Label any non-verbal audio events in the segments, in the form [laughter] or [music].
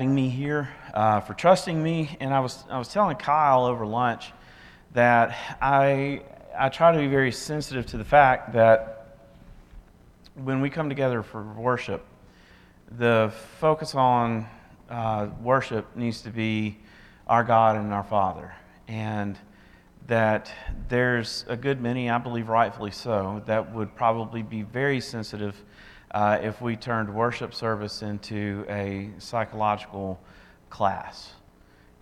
having me here, uh, for trusting me. And I was, I was telling Kyle over lunch that I, I try to be very sensitive to the fact that when we come together for worship, the focus on uh, worship needs to be our God and our Father. And that there's a good many, I believe rightfully so, that would probably be very sensitive uh, if we turned worship service into a psychological class.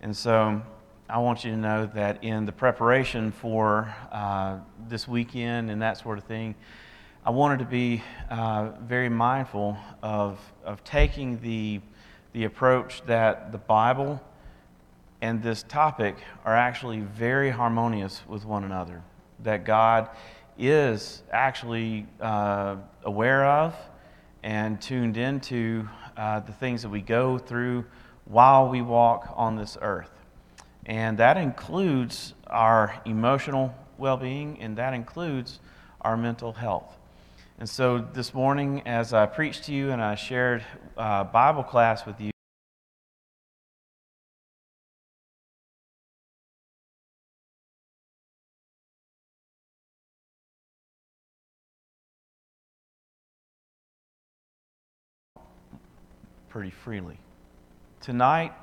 And so I want you to know that in the preparation for uh, this weekend and that sort of thing, I wanted to be uh, very mindful of, of taking the, the approach that the Bible and this topic are actually very harmonious with one another. That God is actually uh, aware of and tuned into uh, the things that we go through while we walk on this earth. And that includes our emotional well being, and that includes our mental health. And so this morning, as I preached to you and I shared uh, Bible class with you, pretty freely. Tonight,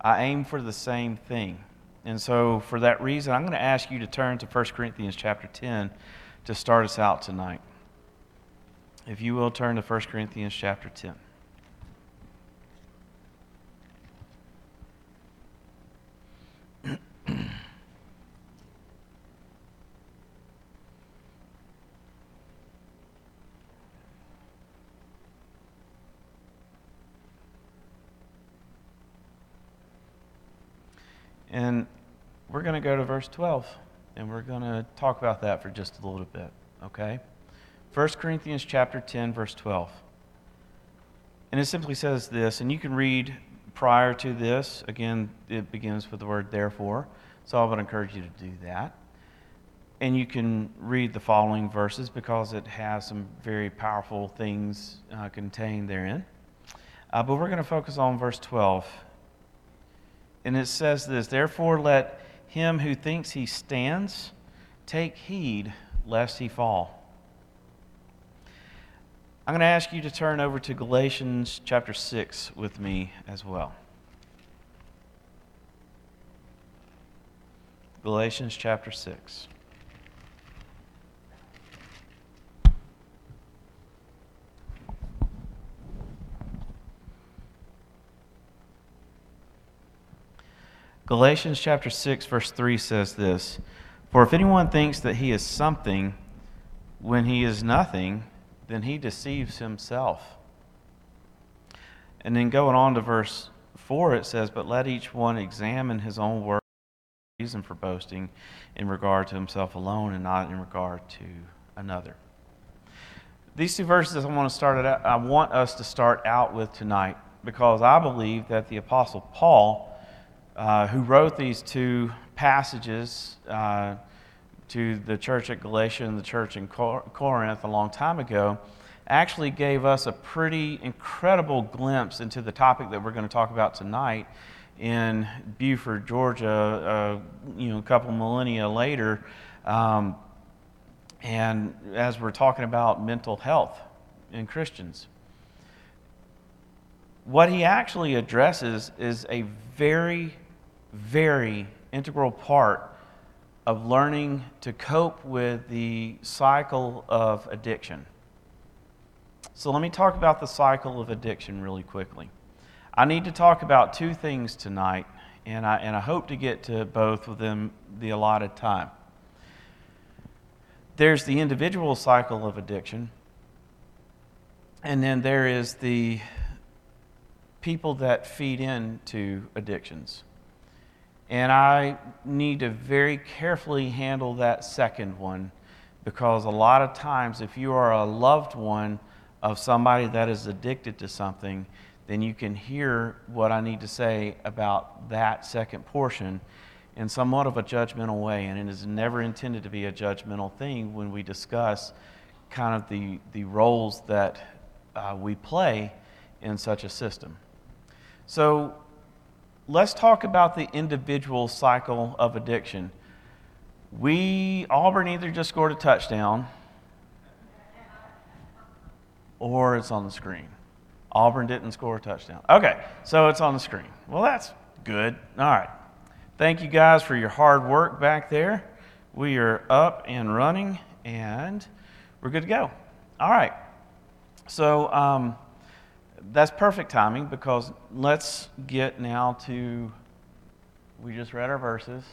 I aim for the same thing. And so, for that reason, I'm going to ask you to turn to 1 Corinthians chapter 10 to start us out tonight. If you will turn to 1 Corinthians chapter 10. And we're going to go to verse 12, and we're going to talk about that for just a little bit, okay? 1 Corinthians chapter 10, verse 12. And it simply says this, and you can read prior to this. Again, it begins with the word therefore. So I would encourage you to do that. And you can read the following verses because it has some very powerful things uh, contained therein. Uh, but we're going to focus on verse 12 and it says this Therefore, let him who thinks he stands take heed lest he fall. I'm going to ask you to turn over to Galatians chapter 6 with me as well. Galatians chapter 6. Galatians chapter 6, verse 3 says this For if anyone thinks that he is something when he is nothing, then he deceives himself. And then going on to verse 4, it says, But let each one examine his own work, reason for boasting in regard to himself alone and not in regard to another. These two verses I want to start out, I want us to start out with tonight because I believe that the apostle Paul uh, who wrote these two passages uh, to the church at Galatia and the church in Corinth a long time ago, actually gave us a pretty incredible glimpse into the topic that we're going to talk about tonight in Buford, Georgia, uh, you know, a couple millennia later. Um, and as we're talking about mental health in Christians what he actually addresses is a very very integral part of learning to cope with the cycle of addiction. So, let me talk about the cycle of addiction really quickly. I need to talk about two things tonight, and I, and I hope to get to both within the allotted time. There's the individual cycle of addiction, and then there is the people that feed into addictions. And I need to very carefully handle that second one because a lot of times, if you are a loved one of somebody that is addicted to something, then you can hear what I need to say about that second portion in somewhat of a judgmental way. And it is never intended to be a judgmental thing when we discuss kind of the, the roles that uh, we play in such a system. So let's talk about the individual cycle of addiction. We, Auburn either just scored a touchdown or it's on the screen. Auburn didn't score a touchdown. Okay, so it's on the screen. Well, that's good. All right. Thank you guys for your hard work back there. We are up and running, and we're good to go. All right. So um, that's perfect timing because let's get now to, we just read our verses,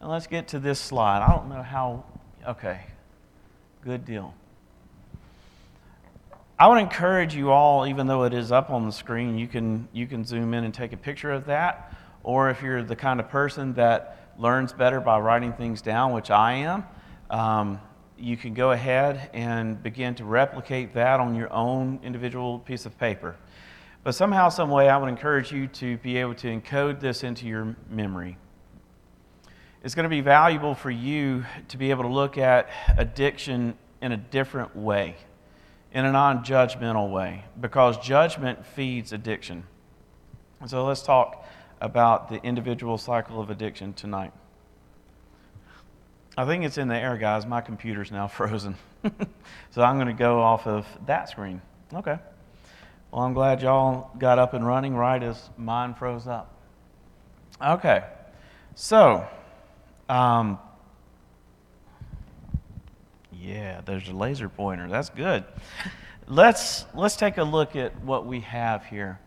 and let's get to this slide. I don't know how, okay, good deal. I would encourage you all, even though it is up on the screen, you can, you can zoom in and take a picture of that. Or if you're the kind of person that learns better by writing things down, which I am, um, you can go ahead and begin to replicate that on your own individual piece of paper. But somehow, some way, I would encourage you to be able to encode this into your memory. It's going to be valuable for you to be able to look at addiction in a different way in a non judgmental way because judgment feeds addiction. So let's talk about the individual cycle of addiction tonight. I think it's in the air, guys. My computer's now [laughs] frozen. [laughs] so I'm going to go off of that screen. Okay. Well, I'm glad y'all got up and running right as mine froze up. Okay. So, um, yeah, there's a laser pointer. That's good. [laughs] Let's, let's take a look at what we have here.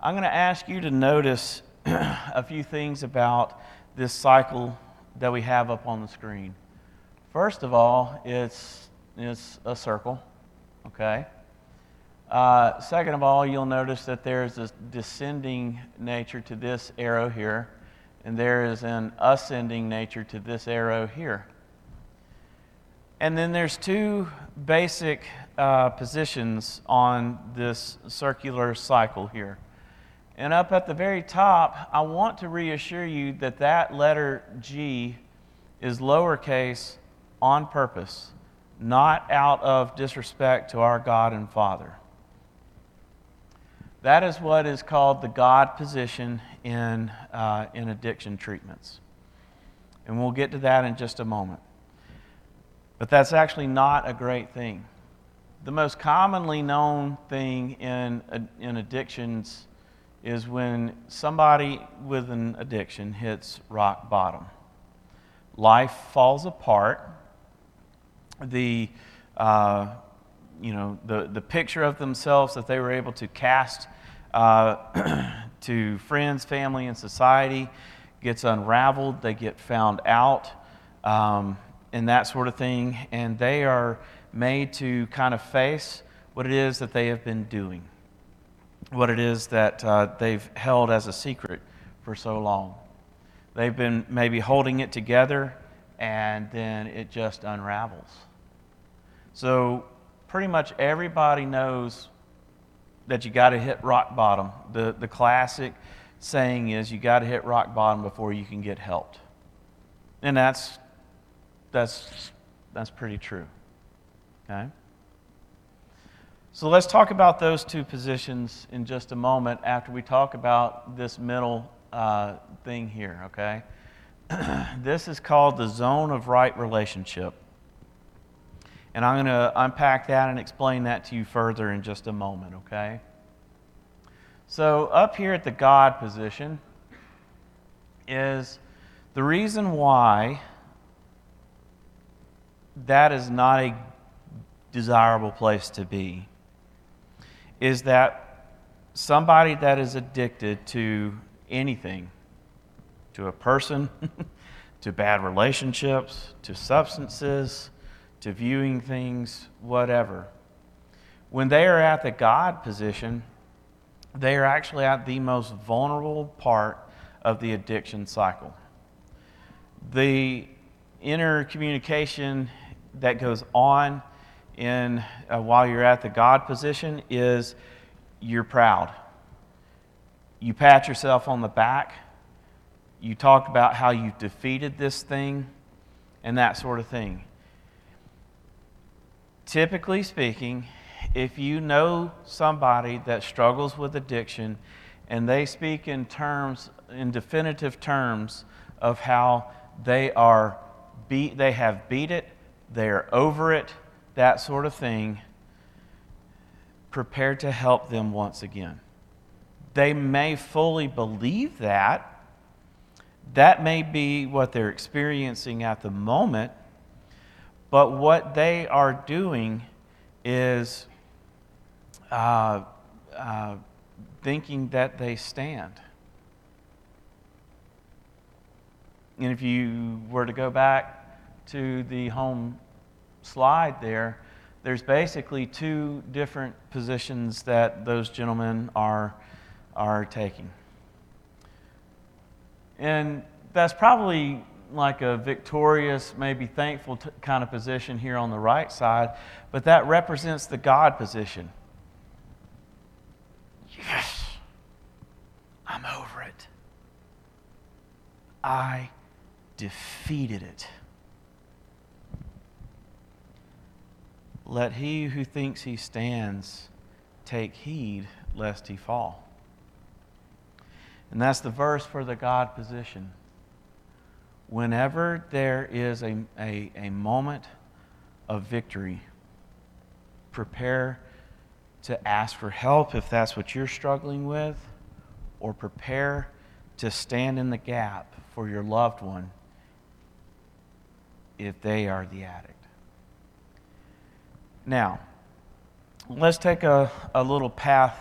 I'm going to ask you to notice [clears throat] a few things about this cycle that we have up on the screen. First of all, it's, it's a circle, okay? Uh, second of all, you'll notice that there's a descending nature to this arrow here, and there is an ascending nature to this arrow here. And then there's two basic uh, positions on this circular cycle here. And up at the very top, I want to reassure you that that letter G is lowercase on purpose, not out of disrespect to our God and Father. That is what is called the God position in, uh, in addiction treatments. And we'll get to that in just a moment. But that's actually not a great thing. The most commonly known thing in, in addictions is when somebody with an addiction hits rock bottom. Life falls apart. The, uh, you know, the, the picture of themselves that they were able to cast uh, [clears throat] to friends, family, and society gets unraveled. They get found out. Um, and that sort of thing, and they are made to kind of face what it is that they have been doing, what it is that uh, they've held as a secret for so long. They've been maybe holding it together, and then it just unravels. So, pretty much everybody knows that you got to hit rock bottom. The, the classic saying is you got to hit rock bottom before you can get helped. And that's that's, that's pretty true. Okay? So let's talk about those two positions in just a moment after we talk about this middle uh, thing here, okay? [clears throat] this is called the zone of right relationship. And I'm going to unpack that and explain that to you further in just a moment, okay? So, up here at the God position is the reason why that is not a desirable place to be. Is that somebody that is addicted to anything, to a person, [laughs] to bad relationships, to substances, to viewing things, whatever. When they are at the God position, they are actually at the most vulnerable part of the addiction cycle. The inner communication that goes on in uh, while you're at the God position is you're proud. You pat yourself on the back. You talk about how you've defeated this thing and that sort of thing. Typically speaking, if you know somebody that struggles with addiction and they speak in terms, in definitive terms, of how they are beat, they have beat it, they are over it, that sort of thing, prepared to help them once again. They may fully believe that. That may be what they're experiencing at the moment. But what they are doing is uh, uh, thinking that they stand. And if you were to go back to the home slide there, there's basically two different positions that those gentlemen are, are taking. And that's probably like a victorious, maybe thankful t- kind of position here on the right side, but that represents the God position. Yes, I'm over it. I defeated it. Let he who thinks he stands take heed lest he fall. And that's the verse for the God position. Whenever there is a, a, a moment of victory, prepare to ask for help if that's what you're struggling with, or prepare to stand in the gap for your loved one if they are the addict. Now, let's take a, a little path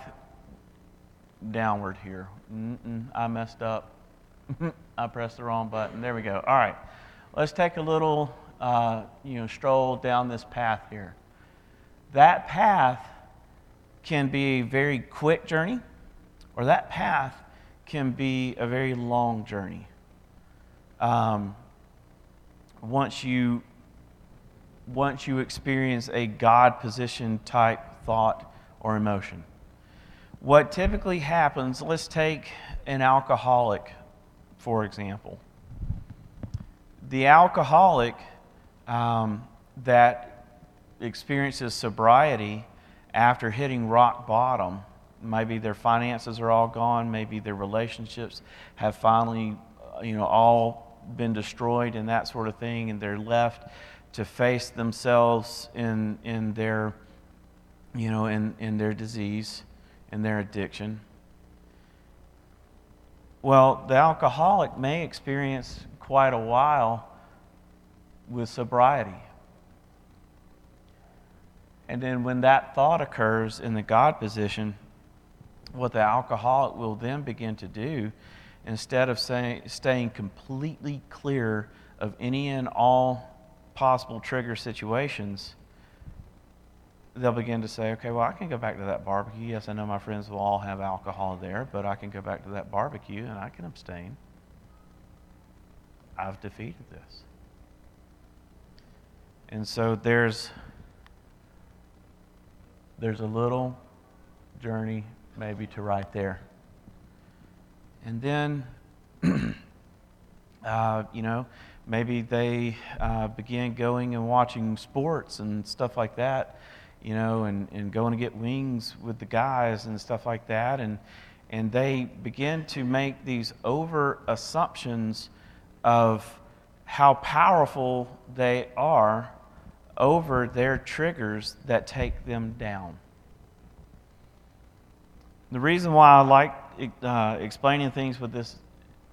downward here. Mm-mm, I messed up. [laughs] I pressed the wrong button. There we go. All right. Let's take a little, uh, you know, stroll down this path here. That path can be a very quick journey, or that path can be a very long journey. Um, once you once you experience a God position type thought or emotion. What typically happens, let's take an alcoholic, for example. The alcoholic um, that experiences sobriety after hitting rock bottom, maybe their finances are all gone, maybe their relationships have finally, uh, you know, all been destroyed and that sort of thing, and they're left to face themselves in, in their, you know, in, in their disease, in their addiction. Well, the alcoholic may experience quite a while with sobriety. And then when that thought occurs in the God position, what the alcoholic will then begin to do, instead of say, staying completely clear of any and all possible trigger situations, they'll begin to say, okay, well, I can go back to that barbecue. Yes, I know my friends will all have alcohol there, but I can go back to that barbecue and I can abstain. I've defeated this. And so there's there's a little journey maybe to right there. And then, [clears throat] uh, you know, maybe they uh, begin going and watching sports and stuff like that, you know, and, and going to get wings with the guys and stuff like that. And, and they begin to make these over assumptions of how powerful they are over their triggers that take them down. The reason why I like uh, explaining things with this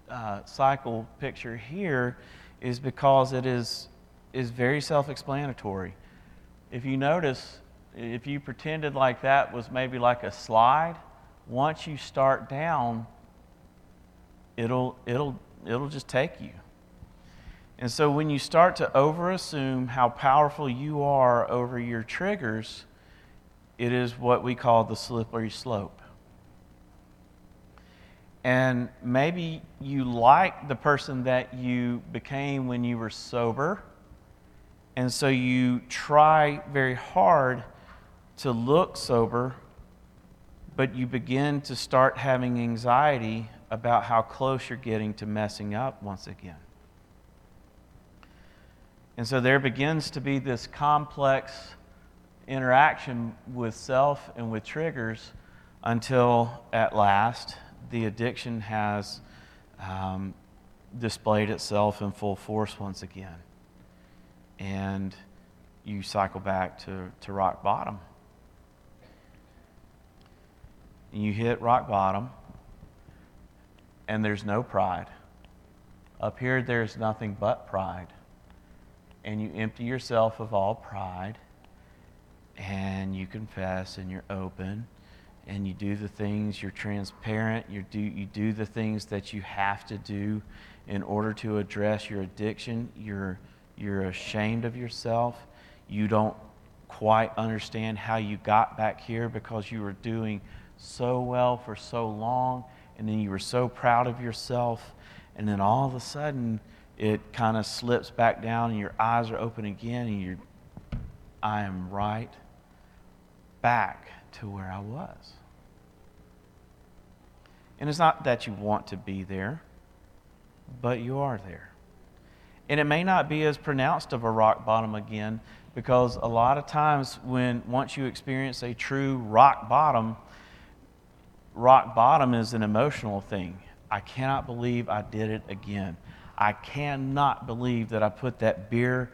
uh, cycle picture here is because it is, is very self explanatory. If you notice, if you pretended like that was maybe like a slide, once you start down, it'll, it'll, it'll just take you. And so when you start to overassume how powerful you are over your triggers, it is what we call the slippery slope. And maybe you like the person that you became when you were sober. And so you try very hard to look sober, but you begin to start having anxiety about how close you're getting to messing up once again. And so there begins to be this complex interaction with self and with triggers until at last the addiction has um, displayed itself in full force once again. And you cycle back to, to rock bottom. And you hit rock bottom, and there's no pride. Up here, there's nothing but pride. And you empty yourself of all pride, and you confess, and you're open, and you do the things, you're transparent, you do, you do the things that you have to do in order to address your addiction. You're, you're ashamed of yourself. You don't quite understand how you got back here because you were doing so well for so long, and then you were so proud of yourself, and then all of a sudden it kind of slips back down, and your eyes are open again, and you're, I am right back to where I was. And it's not that you want to be there, but you are there. And it may not be as pronounced of a rock bottom again because a lot of times when once you experience a true rock bottom, rock bottom is an emotional thing. I cannot believe I did it again. I cannot believe that I put that beer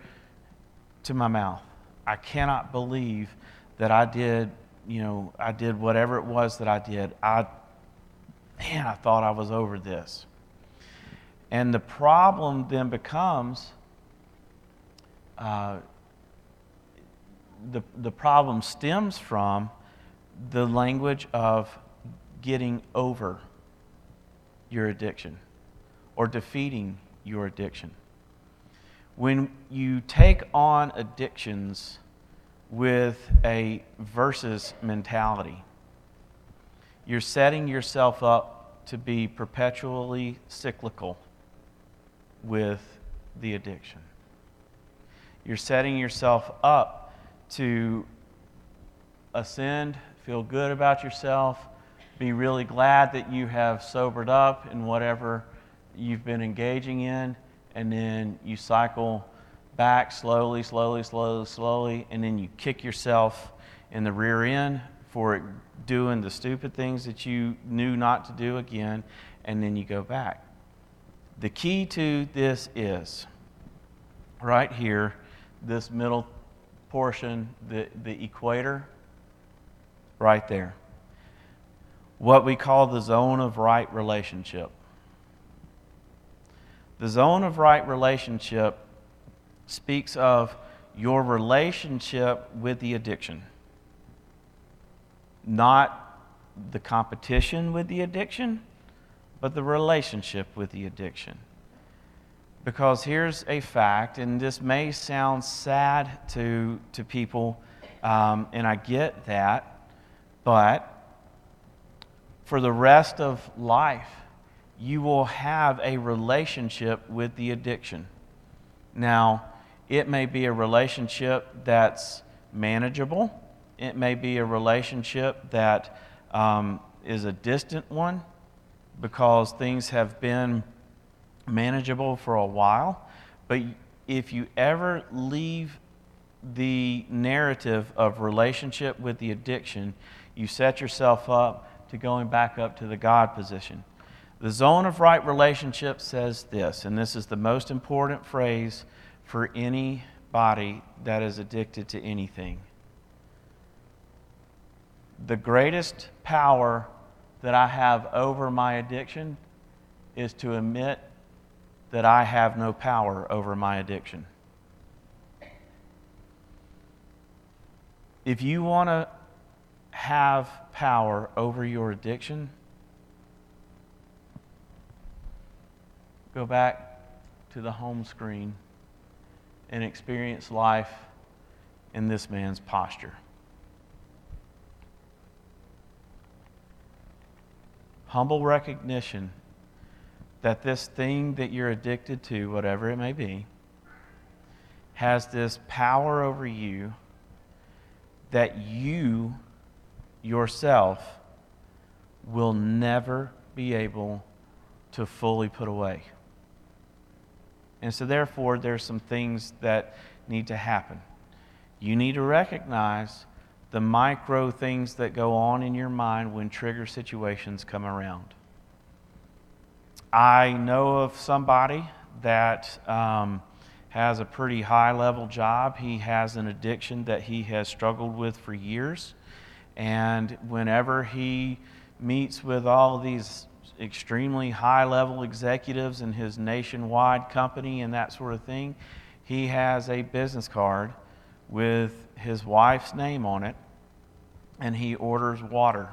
to my mouth. I cannot believe that I did, you know, I did whatever it was that I did. I man, I thought I was over this. And the problem then becomes uh, the, the problem stems from the language of getting over your addiction or defeating your addiction. When you take on addictions with a versus mentality, you're setting yourself up to be perpetually cyclical with the addiction. You're setting yourself up to ascend, feel good about yourself, be really glad that you have sobered up in whatever you've been engaging in, and then you cycle back slowly, slowly, slowly, slowly, and then you kick yourself in the rear end for doing the stupid things that you knew not to do again, and then you go back. The key to this is right here, this middle portion, the, the equator, right there. What we call the zone of right relationship. The zone of right relationship speaks of your relationship with the addiction, not the competition with the addiction but the relationship with the addiction. Because here's a fact, and this may sound sad to, to people, um, and I get that, but for the rest of life, you will have a relationship with the addiction. Now, it may be a relationship that's manageable, it may be a relationship that um, is a distant one because things have been manageable for a while. But if you ever leave the narrative of relationship with the addiction, you set yourself up to going back up to the God position. The zone of right relationship says this, and this is the most important phrase for anybody that is addicted to anything. The greatest power that I have over my addiction is to admit that I have no power over my addiction. If you want to have power over your addiction, go back to the home screen and experience life in this man's posture. Humble recognition that this thing that you're addicted to, whatever it may be, has this power over you that you yourself will never be able to fully put away. And so, therefore, there's some things that need to happen. You need to recognize the micro things that go on in your mind when trigger situations come around. I know of somebody that um, has a pretty high level job. He has an addiction that he has struggled with for years. And whenever he meets with all these extremely high level executives in his nationwide company and that sort of thing, he has a business card with his wife's name on it and he orders water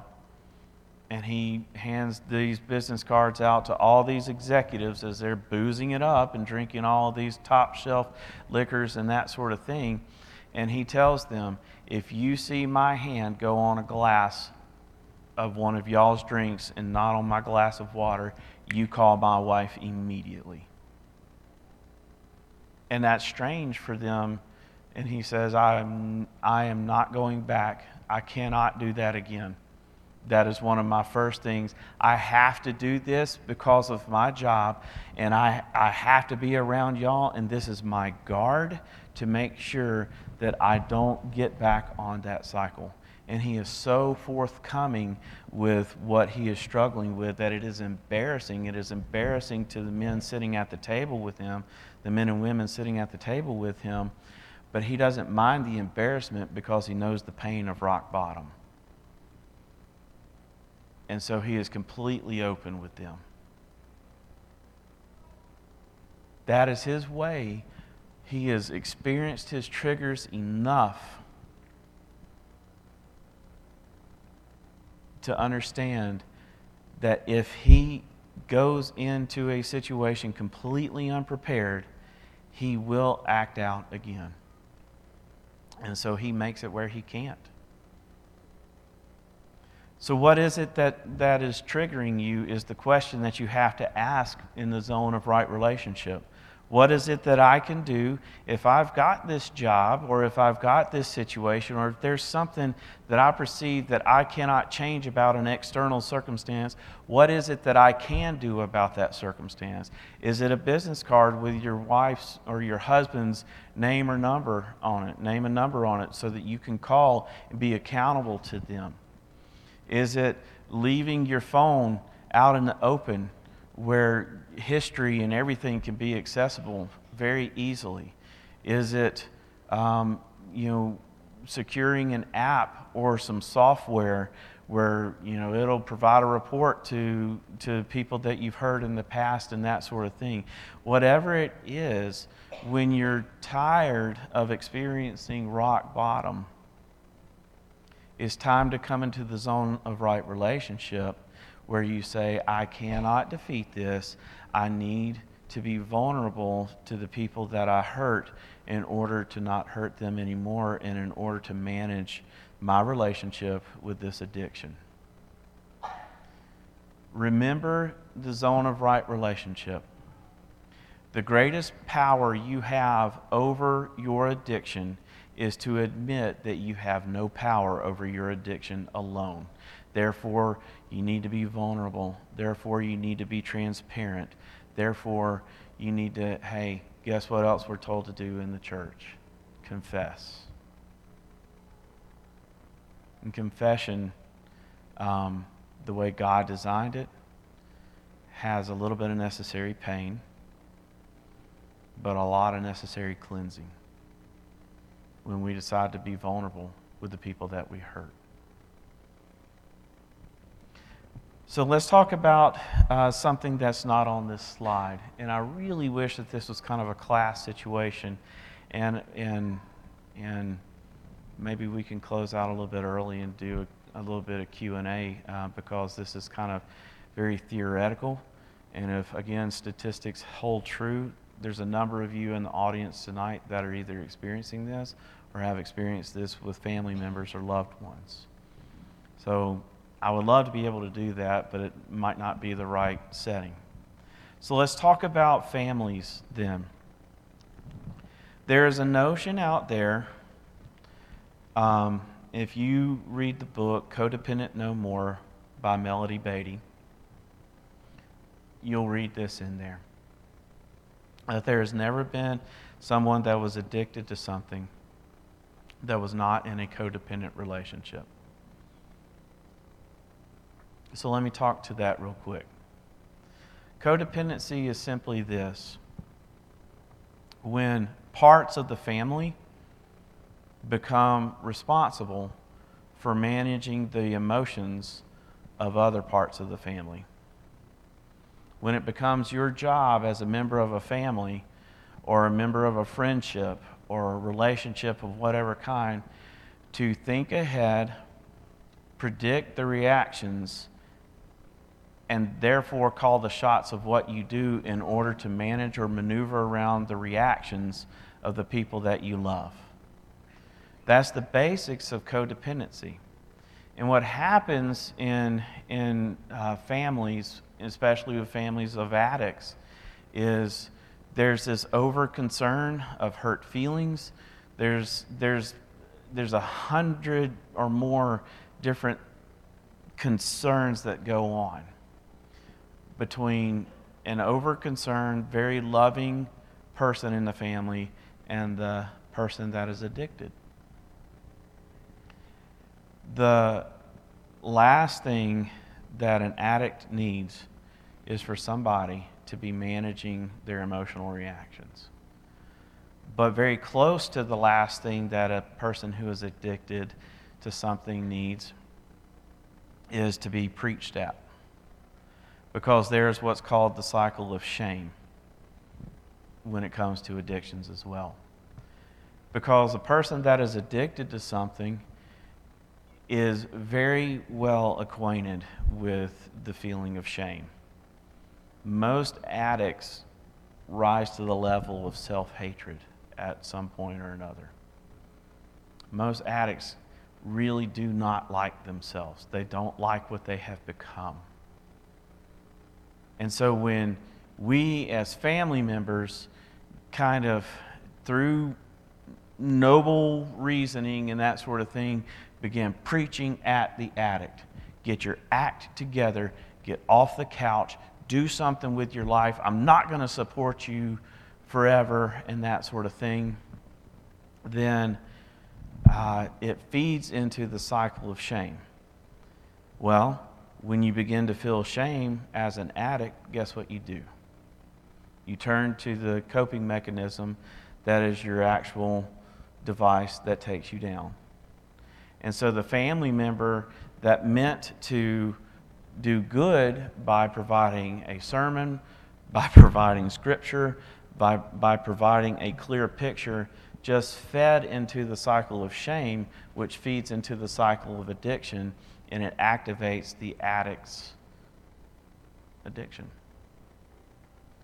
and he hands these business cards out to all these executives as they're boozing it up and drinking all these top shelf liquors and that sort of thing. And he tells them, if you see my hand go on a glass of one of y'all's drinks and not on my glass of water, you call my wife immediately. And that's strange for them. And he says, I am, I am not going back. I cannot do that again. That is one of my first things. I have to do this because of my job, and I, I have to be around y'all, and this is my guard to make sure that I don't get back on that cycle. And he is so forthcoming with what he is struggling with that it is embarrassing. It is embarrassing to the men sitting at the table with him, the men and women sitting at the table with him. But he doesn't mind the embarrassment because he knows the pain of rock bottom. And so he is completely open with them. That is his way. He has experienced his triggers enough to understand that if he goes into a situation completely unprepared, he will act out again. And so he makes it where he can't. So, what is it that, that is triggering you is the question that you have to ask in the zone of right relationship. What is it that I can do if I've got this job or if I've got this situation or if there's something that I perceive that I cannot change about an external circumstance? What is it that I can do about that circumstance? Is it a business card with your wife's or your husband's name or number on it, name and number on it, so that you can call and be accountable to them? Is it leaving your phone out in the open where history and everything can be accessible very easily? Is it, um, you know, securing an app or some software where you know it'll provide a report to to people that you've heard in the past and that sort of thing whatever it is when you're tired of experiencing rock bottom it's time to come into the zone of right relationship where you say, I cannot defeat this. I need to be vulnerable to the people that I hurt in order to not hurt them anymore and in order to manage my relationship with this addiction. Remember the zone of right relationship. The greatest power you have over your addiction is to admit that you have no power over your addiction alone. Therefore, you need to be vulnerable. Therefore, you need to be transparent. Therefore, you need to, hey, guess what else we're told to do in the church? Confess. And confession, um, the way God designed it, has a little bit of necessary pain, but a lot of necessary cleansing when we decide to be vulnerable with the people that we hurt. So let's talk about uh, something that's not on this slide. And I really wish that this was kind of a class situation. And, and, and maybe we can close out a little bit early and do a, a little bit of Q&A uh, because this is kind of very theoretical. And if, again, statistics hold true, there's a number of you in the audience tonight that are either experiencing this or have experienced this with family members or loved ones. So I would love to be able to do that, but it might not be the right setting. So let's talk about families then. There is a notion out there. Um, if you read the book Codependent No More by Melody Beattie, you'll read this in there that there has never been someone that was addicted to something that was not in a codependent relationship. So let me talk to that real quick. Codependency is simply this when parts of the family become responsible for managing the emotions of other parts of the family. When it becomes your job as a member of a family or a member of a friendship or a relationship of whatever kind to think ahead, predict the reactions, and therefore call the shots of what you do in order to manage or maneuver around the reactions of the people that you love. That's the basics of codependency. And what happens in, in uh, families, especially with families of addicts, is there's this over concern of hurt feelings. There's, there's, there's a hundred or more different concerns that go on between an over concerned, very loving person in the family and the person that is addicted. The last thing that an addict needs is for somebody to be managing their emotional reactions. But very close to the last thing that a person who is addicted to something needs is to be preached at. Because there's what's called the cycle of shame when it comes to addictions as well. Because a person that is addicted to something is very well acquainted with the feeling of shame. Most addicts rise to the level of self hatred at some point or another. Most addicts really do not like themselves, they don't like what they have become. And so when we, as family members, kind of through noble reasoning and that sort of thing, begin preaching at the addict. Get your act together, get off the couch, do something with your life. I'm not going to support you forever and that sort of thing. Then uh, it feeds into the cycle of shame. Well, when you begin to feel shame as an addict, guess what you do? You turn to the coping mechanism that is your actual device that takes you down. And so the family member that meant to do good by providing a sermon, [laughs] by providing scripture, by, by providing a clear picture, just fed into the cycle of shame, which feeds into the cycle of addiction, and it activates the addict's addiction.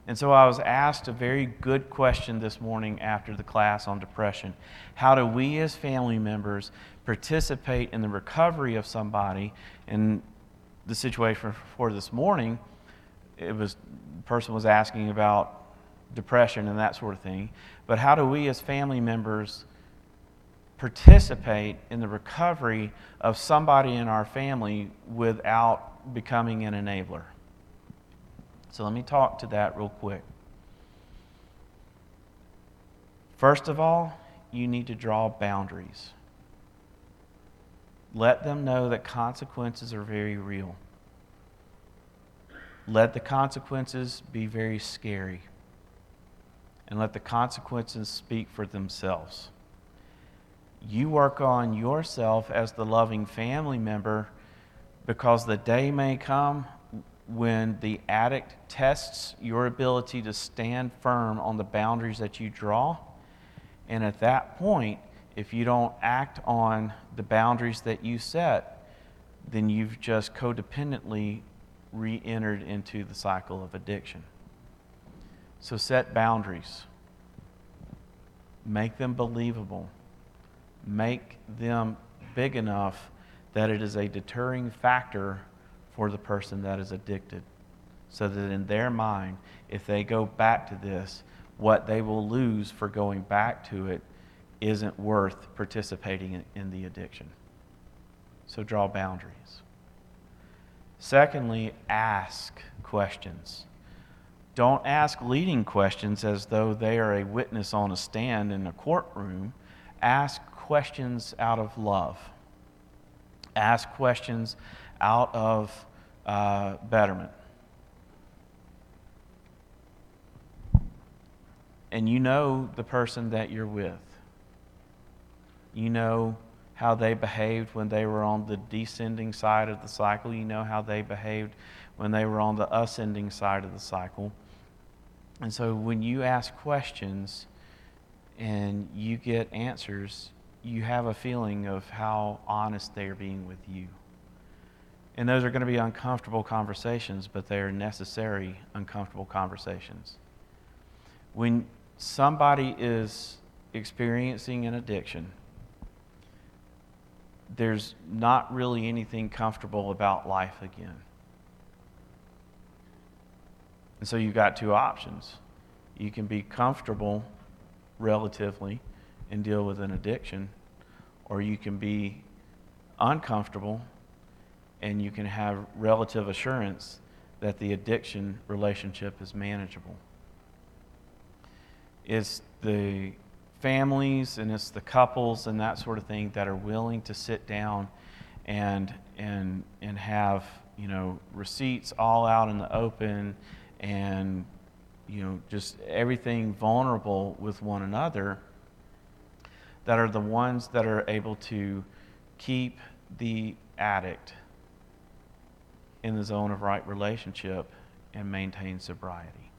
And so I was asked a very good question this morning after the class on depression. How do we as family members participate in the recovery of somebody? And the situation for this morning, it was the person was asking about depression and that sort of thing. But how do we as family members participate in the recovery of somebody in our family without becoming an enabler? So let me talk to that real quick. First of all, you need to draw boundaries. Let them know that consequences are very real. Let the consequences be very scary. And let the consequences speak for themselves. You work on yourself as the loving family member because the day may come when the addict tests your ability to stand firm on the boundaries that you draw. And at that point, if you don't act on the boundaries that you set, then you've just codependently re entered into the cycle of addiction. So set boundaries, make them believable, make them big enough that it is a deterring factor for the person that is addicted. So that in their mind, if they go back to this, what they will lose for going back to it isn't worth participating in, the addiction. So draw boundaries. Secondly, ask questions. Don't ask leading questions as though they are a witness on a stand in a courtroom. Ask questions out of love. Ask questions out of uh, betterment. and you know the person that you're with. You know how they behaved when they were on the descending side of the cycle. You know how they behaved when they were on the ascending side of the cycle. And so when you ask questions and you get answers, you have a feeling of how honest they are being with you. And those are going to be uncomfortable conversations, but they are necessary, uncomfortable conversations. When somebody is experiencing an addiction, there's not really anything comfortable about life again. And so you've got two options. You can be comfortable relatively and deal with an addiction, or you can be uncomfortable and you can have relative assurance that the addiction relationship is manageable. It's the families and it's the couples and that sort of thing that are willing to sit down and and and have you know receipts all out in the open and you know just everything vulnerable with one another that are the ones that are able to keep the addict in the zone of right relationship and maintain sobriety.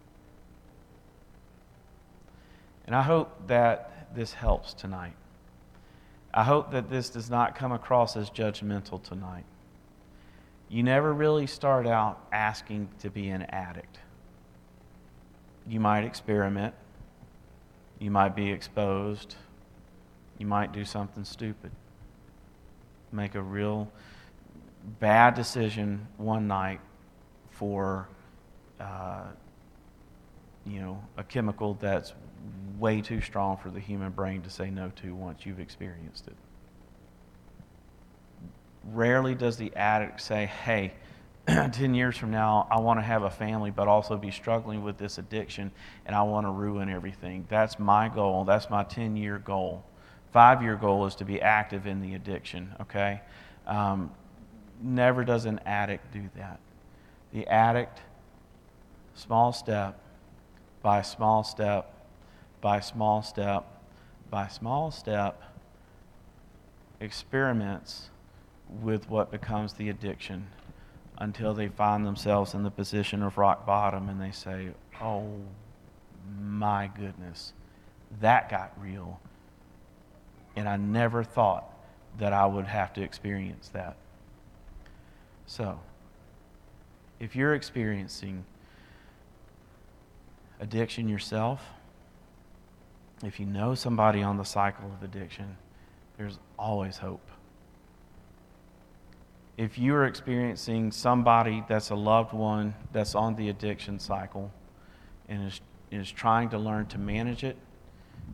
And I hope that this helps tonight. I hope that this does not come across as judgmental tonight. You never really start out asking to be an addict. You might experiment, you might be exposed, you might do something stupid, make a real bad decision one night for, uh, you know, a chemical that's way too strong for the human brain to say no to once you've experienced it. Rarely does the addict say, hey, [clears throat] 10 years from now, I want to have a family, but also be struggling with this addiction, and I want to ruin everything. That's my goal. That's my 10 year goal. Five year goal is to be active in the addiction, okay? Um, never does an addict do that. The addict, small step by small step by small step by small step, experiments with what becomes the addiction until they find themselves in the position of rock bottom and they say, Oh my goodness, that got real. And I never thought that I would have to experience that. So, if you're experiencing addiction yourself, if you know somebody on the cycle of addiction, there's always hope. If you're experiencing somebody that's a loved one that's on the addiction cycle and is, is trying to learn to manage it,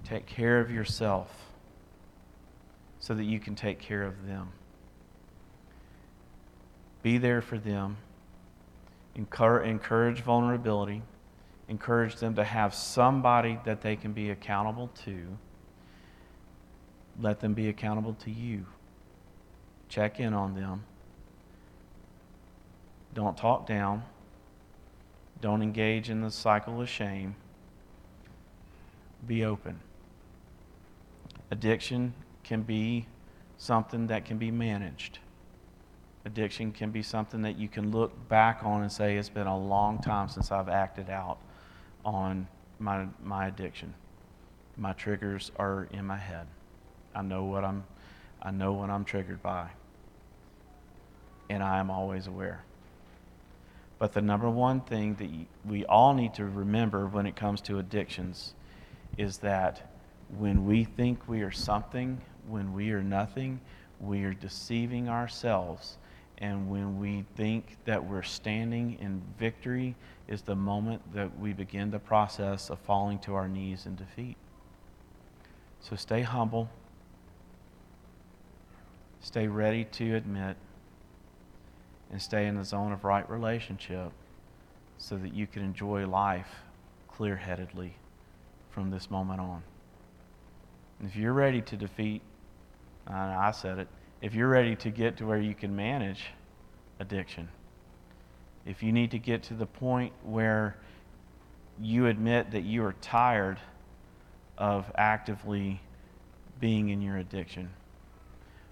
take care of yourself so that you can take care of them. Be there for them. Encourage vulnerability. Encourage them to have somebody that they can be accountable to. Let them be accountable to you. Check in on them. Don't talk down. Don't engage in the cycle of shame. Be open. Addiction can be something that can be managed addiction can be something that you can look back on and say, it's been a long time since I've acted out on my, my addiction. My triggers are in my head. I know what I'm, I know what I'm triggered by. And I am always aware. But the number one thing that we all need to remember when it comes to addictions is that when we think we are something, when we are nothing, we are deceiving ourselves and when we think that we're standing in victory, is the moment that we begin the process of falling to our knees in defeat. So stay humble. Stay ready to admit and stay in the zone of right relationship so that you can enjoy life clear headedly from this moment on. And if you're ready to defeat, I said it, if you're ready to get to where you can manage addiction, if you need to get to the point where you admit that you are tired of actively being in your addiction.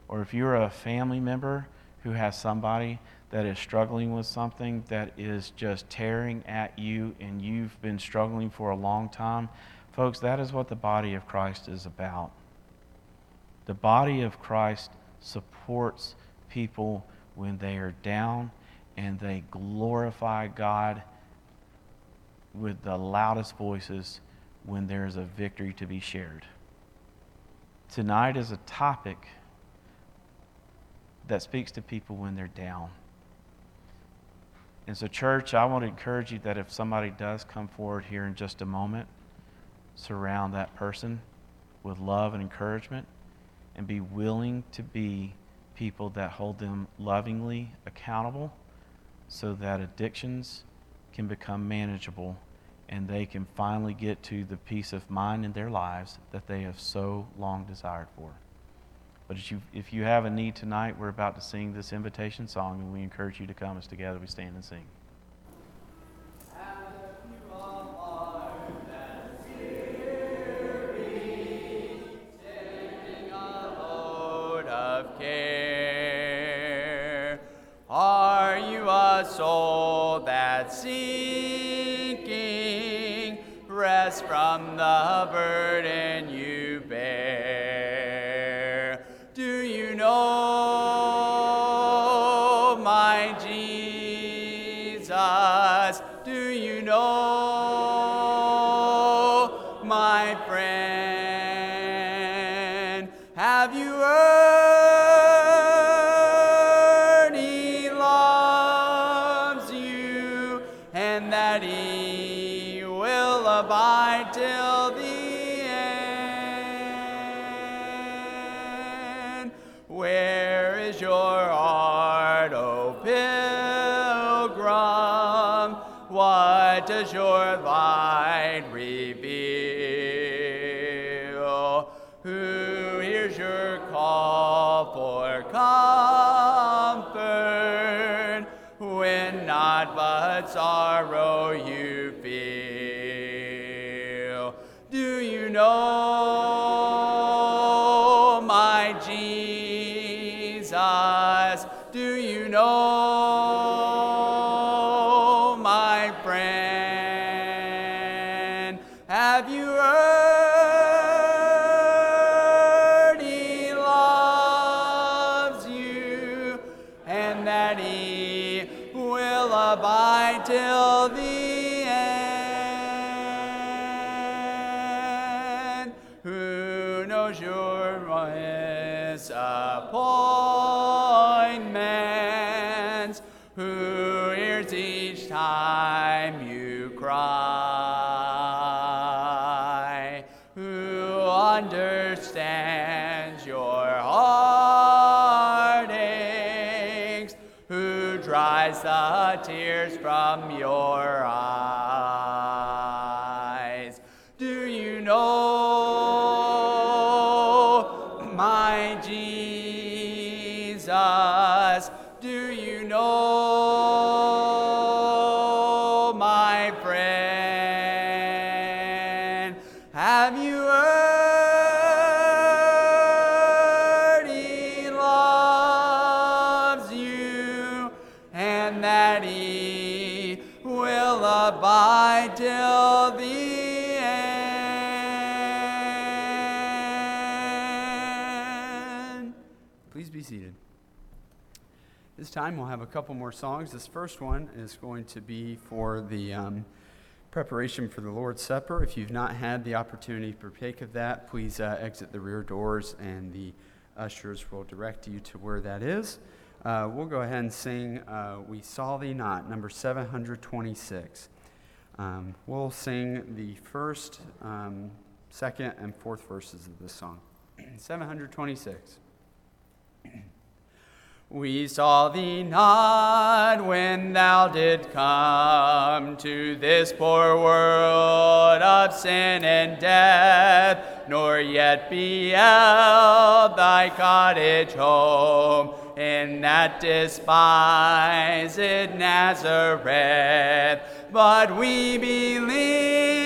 Or if you're a family member who has somebody that is struggling with something that is just tearing at you and you've been struggling for a long time, folks, that is what the body of Christ is about. The body of Christ supports people when they are down and they glorify God with the loudest voices when there is a victory to be shared. Tonight is a topic that speaks to people when they're down. And so, church, I want to encourage you that if somebody does come forward here in just a moment, surround that person with love and encouragement and be willing to be people that hold them lovingly accountable so that addictions can become manageable and they can finally get to the peace of mind in their lives that they have so long desired for. But if you, if you have a need tonight, we're about to sing this invitation song, and we encourage you to come as together we stand and sing. Soul that's sinking? Rest from the burden What does your light reveal? Who hears your call for comfort when not but sorrow you tears from your eyes? Do you know my Jesus? Do you know my friend? Have you time we'll have a couple more songs. This first one is going to be for the um, preparation for the Lord's Supper. If you've not had the opportunity to partake of that, please uh, exit the rear doors and the ushers will direct you to where that is. Uh, we'll go ahead and sing uh, We Saw Thee Not, number 726. Um, we'll sing the first, um, second, and fourth verses of this song. [clears throat] 726. [clears throat] We saw thee not when thou did come to this poor world of sin and death, nor yet beheld thy cottage home in that despised Nazareth. But we believe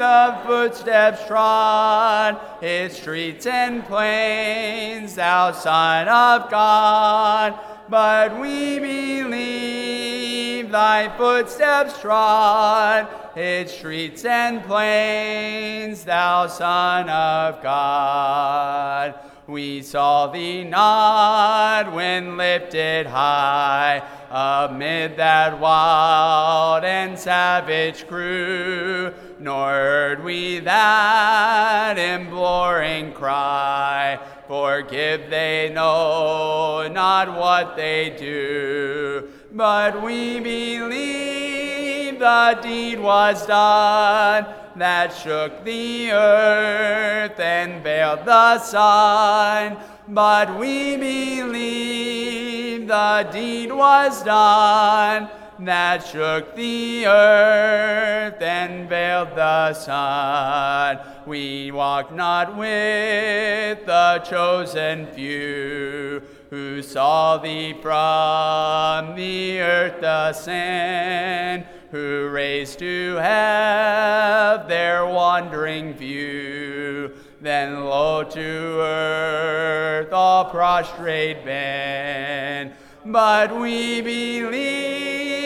the footsteps trod, its streets and plains, thou Son of God. But we believe thy footsteps trod, its streets and plains, thou Son of God. We saw thee not when lifted high amid that wild and savage crew, nor heard we that imploring cry, Forgive they know not what they do. But we believe the deed was done that shook the earth and veiled the sun. But we believe the deed was done that shook the earth and veiled the sun. We walk not with the chosen few who saw thee from the earth ascend who raised to have their wandering view. Then low to earth all prostrate bend. But we believe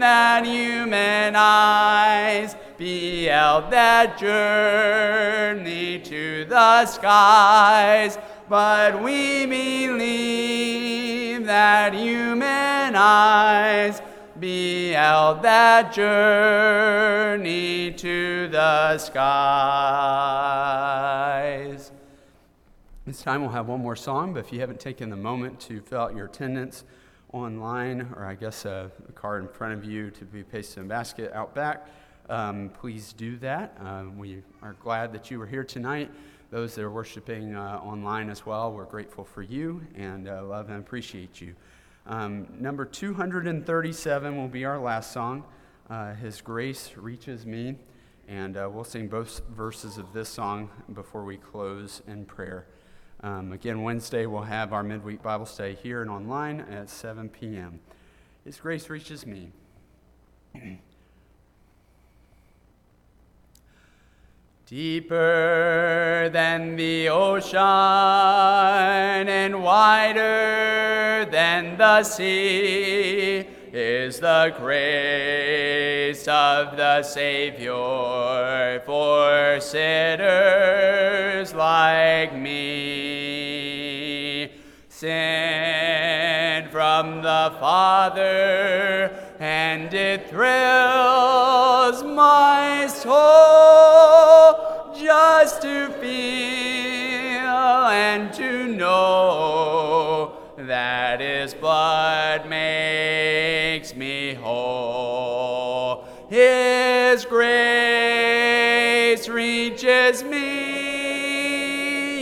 that human eyes beheld that journey to the skies. But we believe that human eyes beheld that journey to the skies. This time we'll have one more song, but if you haven't taken the moment to fill out your attendance online, or I guess a, a card in front of you to be pasted in a basket out back, um, please do that. Um, we are glad that you were here tonight. Those that are worshiping uh, online as well, we're grateful for you and uh, love and appreciate you. Um, number 237 will be our last song. Uh, His Grace Reaches Me. And uh, we'll sing both verses of this song before we close in prayer. Um, again, Wednesday we'll have our midweek Bible study here and online at 7 p.m. His Grace Reaches Me. [clears throat] Deeper than the ocean and wider than the sea is the grace of the Savior for sinners like me. Sent from the Father, and it thrills my soul just to feel and to know that His blood makes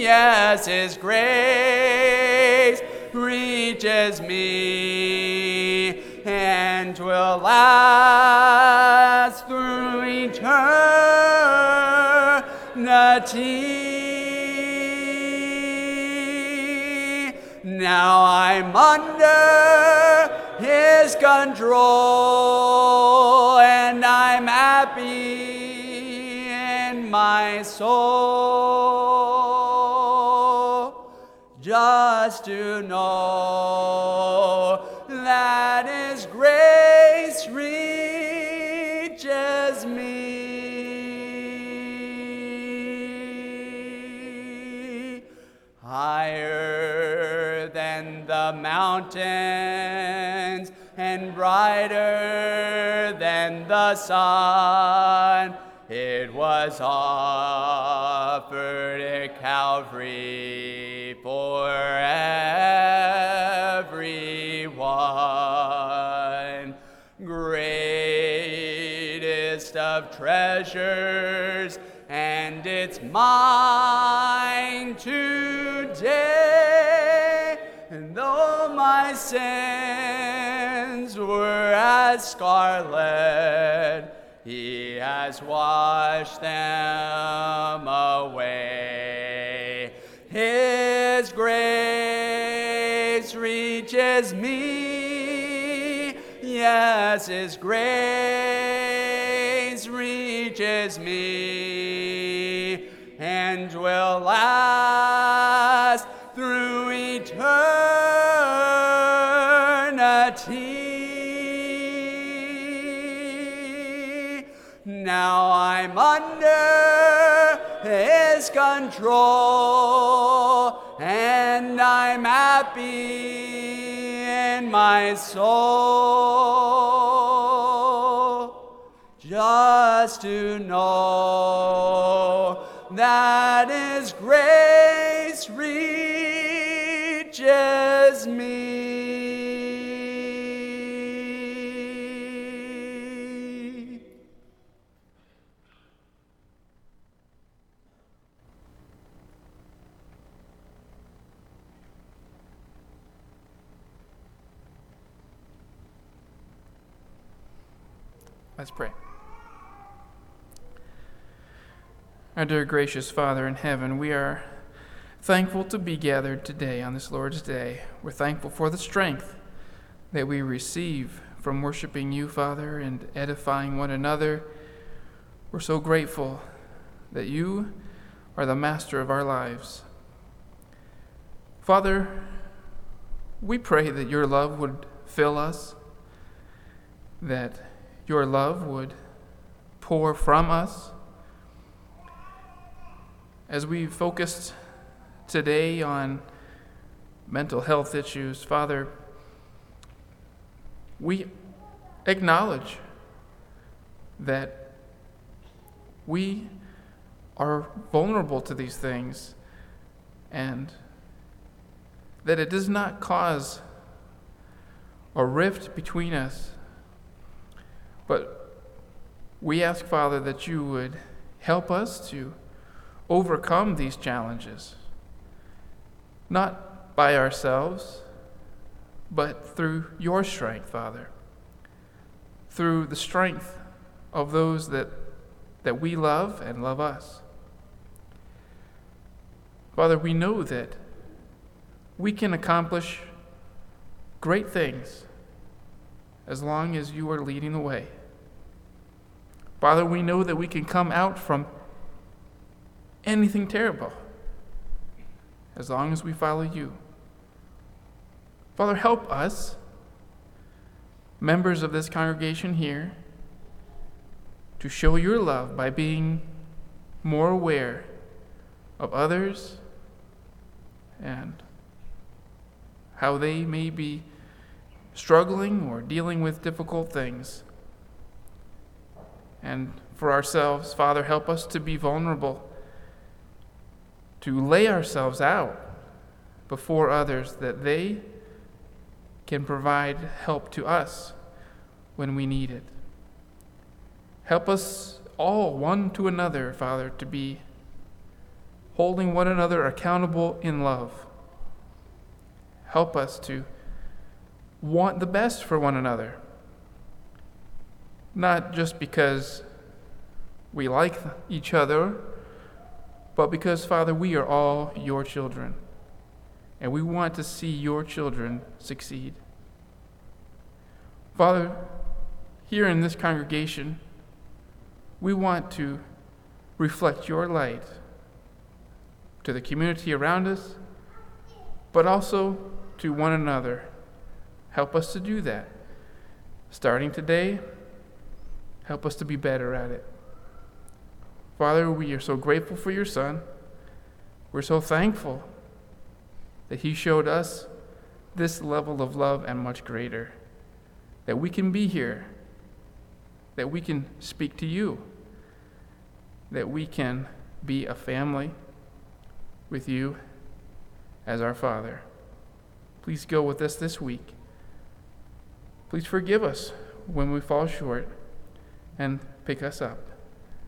yes, His grace reaches me and will last through eternity. Now I'm under His control and I'm happy in my soul just to know that His grace reaches me higher than the mountains and brighter than the sun. It was offered at Calvary for everyone. Greatest of treasures, and it's mine today. And though my sins were as scarlet, he has washed them away. Reaches me. Yes, His grace reaches me and will last through eternity. Now I'm under his control and I'm happy my soul just to know Our dear gracious Father in heaven, we are thankful to be gathered today on this Lord's Day. We're thankful for the strength that we receive from worshiping you, Father, and edifying one another. We're so grateful that you are the master of our lives. Father, we pray that your love would fill us, that your love would pour from us. As we focused today on mental health issues, Father, we acknowledge that we are vulnerable to these things and that it does not cause a rift between us. But we ask, Father, that you would help us to overcome these challenges, not by ourselves, but through your strength, Father, through the strength of those that, that we love and love us. Father, we know that we can accomplish great things as long as you are leading the way. Father, we know that we can come out from anything terrible as long as we follow you. Father, help us, members of this congregation here, to show your love by being more aware of others and how they may be struggling or dealing with difficult things. And for ourselves, Father, help us to be vulnerable, to lay ourselves out before others that they can provide help to us when we need it. Help us all, one to another, Father, to be holding one another accountable in love. Help us to want the best for one another. Not just because we like each other, but because, Father, we are all your children. And we want to see your children succeed. Father, here in this congregation, we want to reflect your light to the community around us, but also to one another. Help us to do that. Starting today, help us to be better at it. Father, we are so grateful for your Son. We're so thankful that He showed us this level of love and much greater. That we can be here, that we can speak to you, that we can be a family with you as our Father. Please go with us this week. Please forgive us when we fall short and pick us up.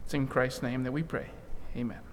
It's in Christ's name that we pray. Amen.